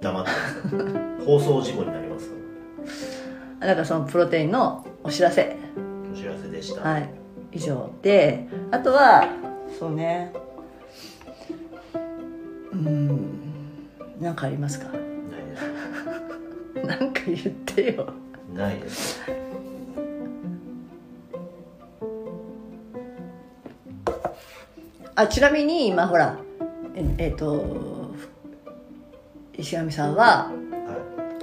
黙ってます。放送事故になります。かだからそのプロテインのお知らせ。お知らせでした、はい。以上であとはそうね。うん。何かありますか？ないです。何か言ってよ。ないですあちなみに今ほらええっ、と石上さんは、は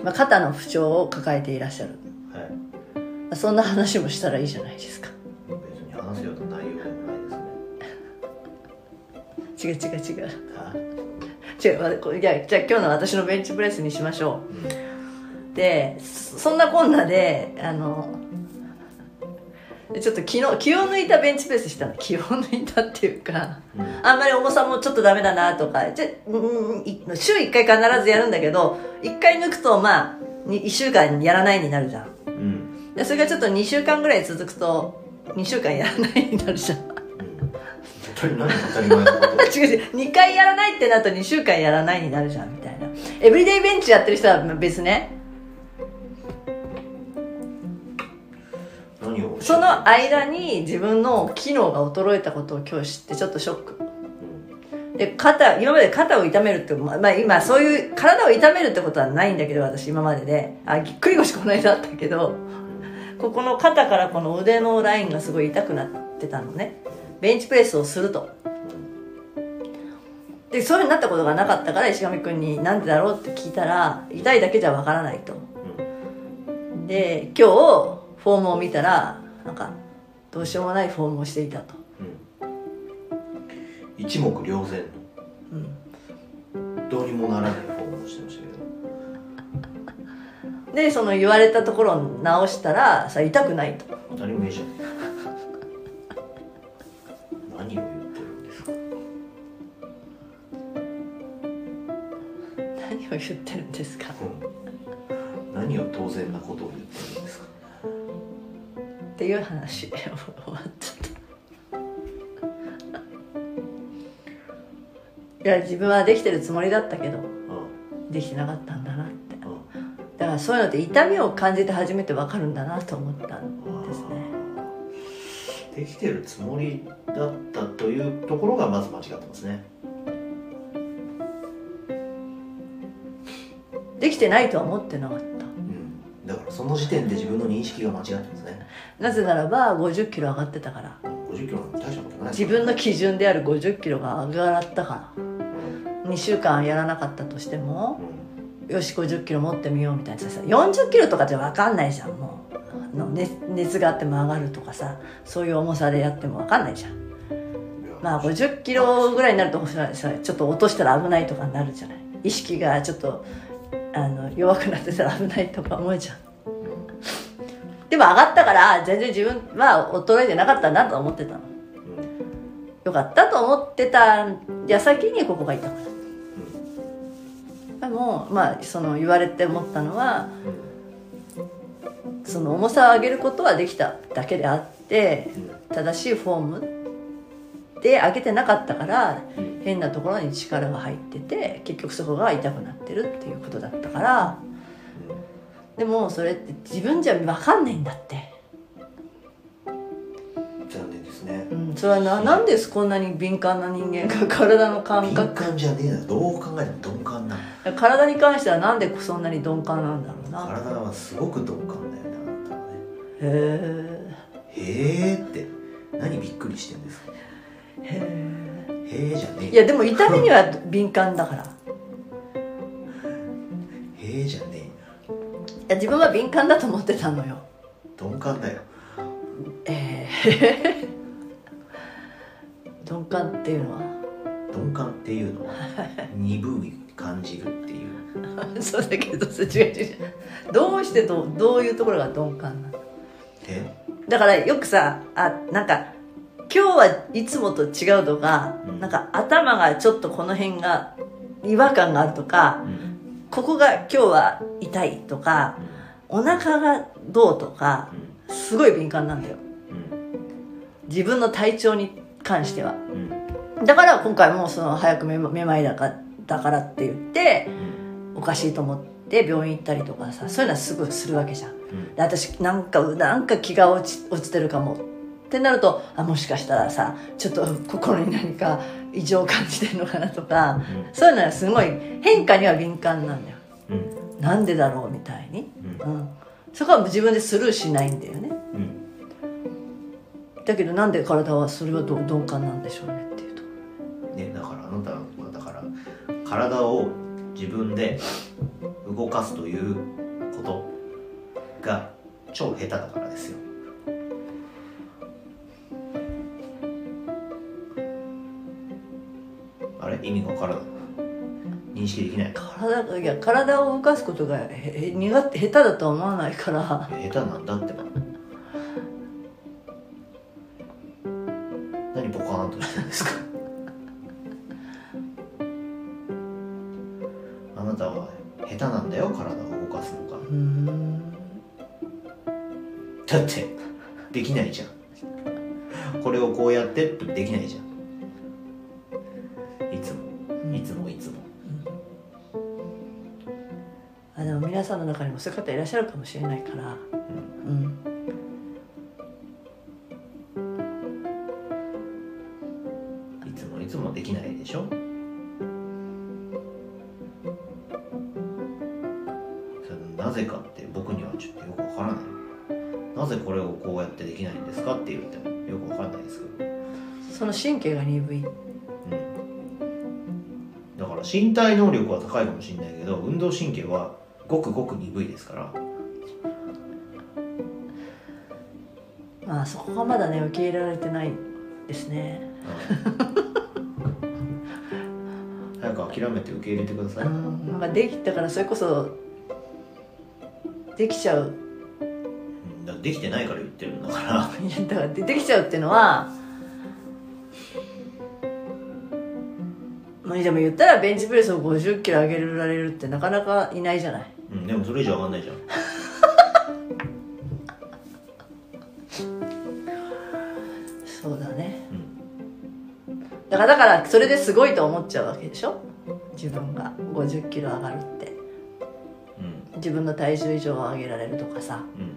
まあ、肩の不調を抱えていらっしゃる。いはい。そんな話もしたらいいじゃないですか。別に話すような内容でもないですね。違う違う違う。はい。違うわこれじゃあ今日の私のベンチプレスにしましょう。ん。うでそそんなこんなであのちょっと気の気を抜いたベンチプレスしたの。気を抜いたっていうかうん。あんまり重さもちょっとダメだなとか。じゃうんい週1回必ずやるんだけど1回抜くとまあ1週間やらないになるじゃん。うん。でそれがちょっと2週間ぐらい続くと2週間やらないになるじゃん。うん当たり何当たり前のこと。違う違う。2回やらないってなると2週間やらないになるじゃんみたいな。エブリデイベンチやってる人は別ねその間に自分の機能が衰えたことを今日知ってちょっとショック。うん。で肩今まで肩を痛めるってまあまあ今そういう体を痛めるってことはないんだけど私今までで。あぎっくり腰この間あったけどここの肩からこの腕のラインがすごい痛くなってたのね。ベンチプレスをすると。でそういうふうになったことがなかったから石上君になんでだろうって聞いたら痛いだけじゃわからないと。うん。で今日フォームを見たらなんかどうしようもないフォームをしていたと、うん。一目瞭然うん、の。どうにもならないフォームをしてましたけど。でその言われたところを直したらさ痛くないと。当たり前じゃん。何を言ってるんですか。何を言ってるんですか。うん。何を当然なことを言ってるんですかっていう話。で 終わっちゃった。いや自分はできてるつもりだったけどうできてなかったんだなって。んうん。だからそういうのって痛みを感じて初めて分かるんだなと思ったんですね。できてるつもりだったというところがまず間違ってますね。できてないとは思ってなかった。うん。だからその時点で自分の認識が間違ってますねなぜならば5 0キロ上がってたから。50キロ大したことない。自分の基準である5 0キロが上がったからうん2週間やらなかったとしてもうん。よし5 0キロ持ってみようみたいなさ40キロとかじゃ分かんないじゃんもう。あの熱熱があっても上がるとかさそういう重さでやっても分かんないじゃん。まあ50キロぐらいになるとさちょっと落としたら危ないとかになるじゃない。意識がちょっとあの弱くなってたら危ないとか思うじゃんでも上がったから全然自分は衰えてなかったなと思ってたの。うん。よかったと思ってた矢先にここが痛くなったでもまあその言われて思ったのはその重さを上げることはできただけであってうん。正しいフォームで上げてなかったからうん。変なところに力が入ってて結局そこが痛くなってるっていうことだったからでもそれって自分じゃ分かんないんだって、残念ですね。うん、それはななんでこんなに敏感な人間が体の感敏覚感じゃねえな。どう考えても鈍感な体に関してはなんでそんなに鈍感なんだろうな。体はすごく鈍感だよねあなたはね。へへえって。何びっくりしてんですか。え。へへえじゃねええ。いやでも痛みには敏感だから自分は敏感だと思ってたのよ。鈍感だよ。ええ 鈍感っていうのは？鈍感っていうのは 鈍い感じるっていう。そうだけどさ違う違うどうしてどどういうところが鈍感なの？え？だからよくさあなんか今日はいつもと違うとか、うん。なんか頭がちょっとこの辺が違和感があるとかうん。ここが今日は痛いとかお腹がどうとかすごい敏感なんだよ。うん自分の体調に関しては。うんだから今回もその早くめめまいだかだからって言ってうんおかしいと思って病院行ったりとかさそういうのはすぐするわけじゃん。うんで私なんかなんか気が落ち落ちてるかもってなるとあもしかしたらさちょっと心に何か異常を感じてるのかなとかそういうのはすごい変化には敏感なんだよ。うんうん。なんでだろうみたいに、うん。うん、そこは自分でスルーしないんだよね。うん。だけどなんで体はそれはど鈍感なんでしょうねっていうと。ね、だからあなたはだから体を自分で動かすということが超下手だからですよ。あれ？意味が分からない認識できない。体いや体を動かすことがへへ苦手下手だとは思わないから。下手なんだってば。何ポカーンとしてるんですか？あなたは下手なんだよ体を動かすのが。だってできないじゃん。これをこうやってってできないじゃんさんの中にもそういう方いらっしゃるかもしれないから。うん。いつもいつもできないでしょ？なぜかって僕にはちょっとよくわからない。なぜこれをこうやってできないんですかって言ってもよくわかんないですけど、その神経が鈍い。うん、だから身体能力は高いかもしれないけど運動神経はごくごく鈍いですから。まあそこがまだね受け入れられてないですね。うん。早く諦めて受け入れてください、うんなんかできたからそれこそできちゃう。できてないから言ってるんだから。いやだからでできちゃうっていうのはまあでも言ったらベンチプレスを50キロ上げられるってなかなかいないじゃないうん、でもそれ以上上がんないじゃん。そうだね。うん。だからだからそれですごいと思っちゃうわけでしょ？自分が50キロ上がるって。うん。自分の体重以上上げられるとかさ。うん。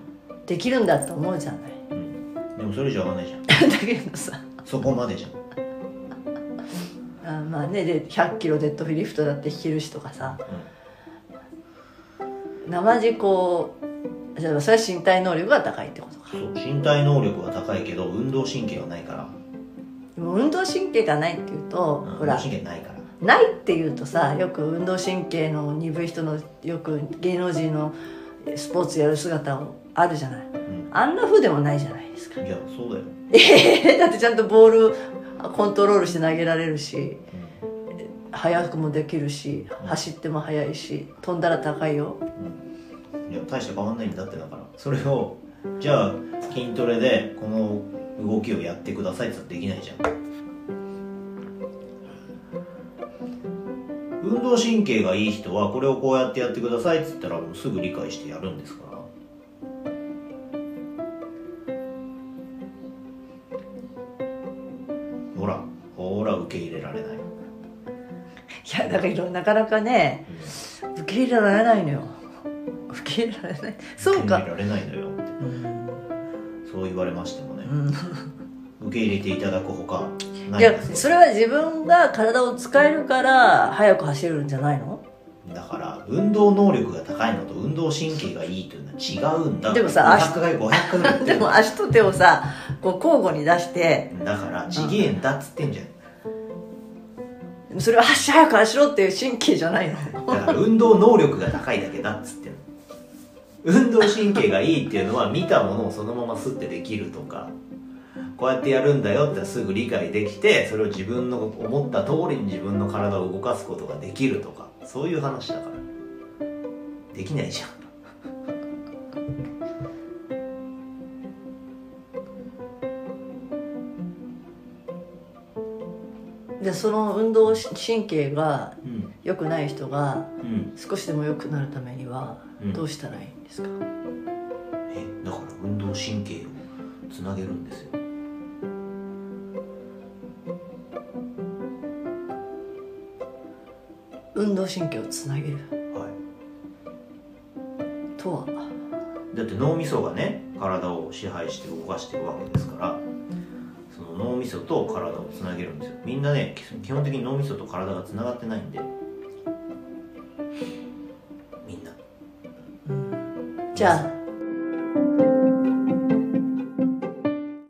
できるんだって思うじゃない。うん。でもそれ以上上がんないじゃん。だけどさ。そこまでじゃん。あまあねで100キロデッドリフトだって引けるしとかさ生地こうじゃあそれは身体能力が高いってことか。そう身体能力は高いけど運動神経はないから、でも運動神経がないっていうと、うん、ほら運動神経ないから。ないっていうとさよく運動神経の鈍い人のよく芸能人のスポーツやる姿をあるじゃない。うん。あんな風でもないじゃないですか。いやそうだよ、ええだってちゃんとボールコントロールして投げられるしう速くもできるし走っても速いし飛んだら高いよ。んうん、いや大して変わんないんだってだから。それをじゃあ筋トレでこの動きをやってくださいって言ったらできないじゃん。運動神経がいい人はこれをこうやってやってくださいって言ったらもうすぐ理解してやるんですから。ほらほら受け入れられない、いやだけどなかなかね受け入れられないのよ受け入れられない。そうか受け入れられないのよ。うんそう言われましてもね、うん。受け入れていただくほかないいやそれは自分が体を使えるから速く走れるんじゃないの？だから運動能力が高いのと運動神経がいいというのは違うんだ。でもさ500回500回でる。も足と手をさこう交互に出して。だからちげえんだっつってんじゃん。それは足速く走ろうっていう神経じゃないの？だから運動能力が高いだけだっつって運動神経がいいっていうのは見たものをそのまますってできるとかこうやってやるんだよってすぐ理解できてそれを自分の思った通りに自分の体を動かすことができるとかそういう話だから。できないじゃん。でその運動神経が良くない人が少しでも良くなるためにはどうしたらいいんですか、うんうん、えだから運動神経をつなげるんですよ。運動神経をつなげる、とは？だって脳みそがね体を支配して動かしてるわけですから。脳みそと体をつなげるんですよ。みんなね基基本的に脳みそと体がつながってないんで。みんな。じゃあ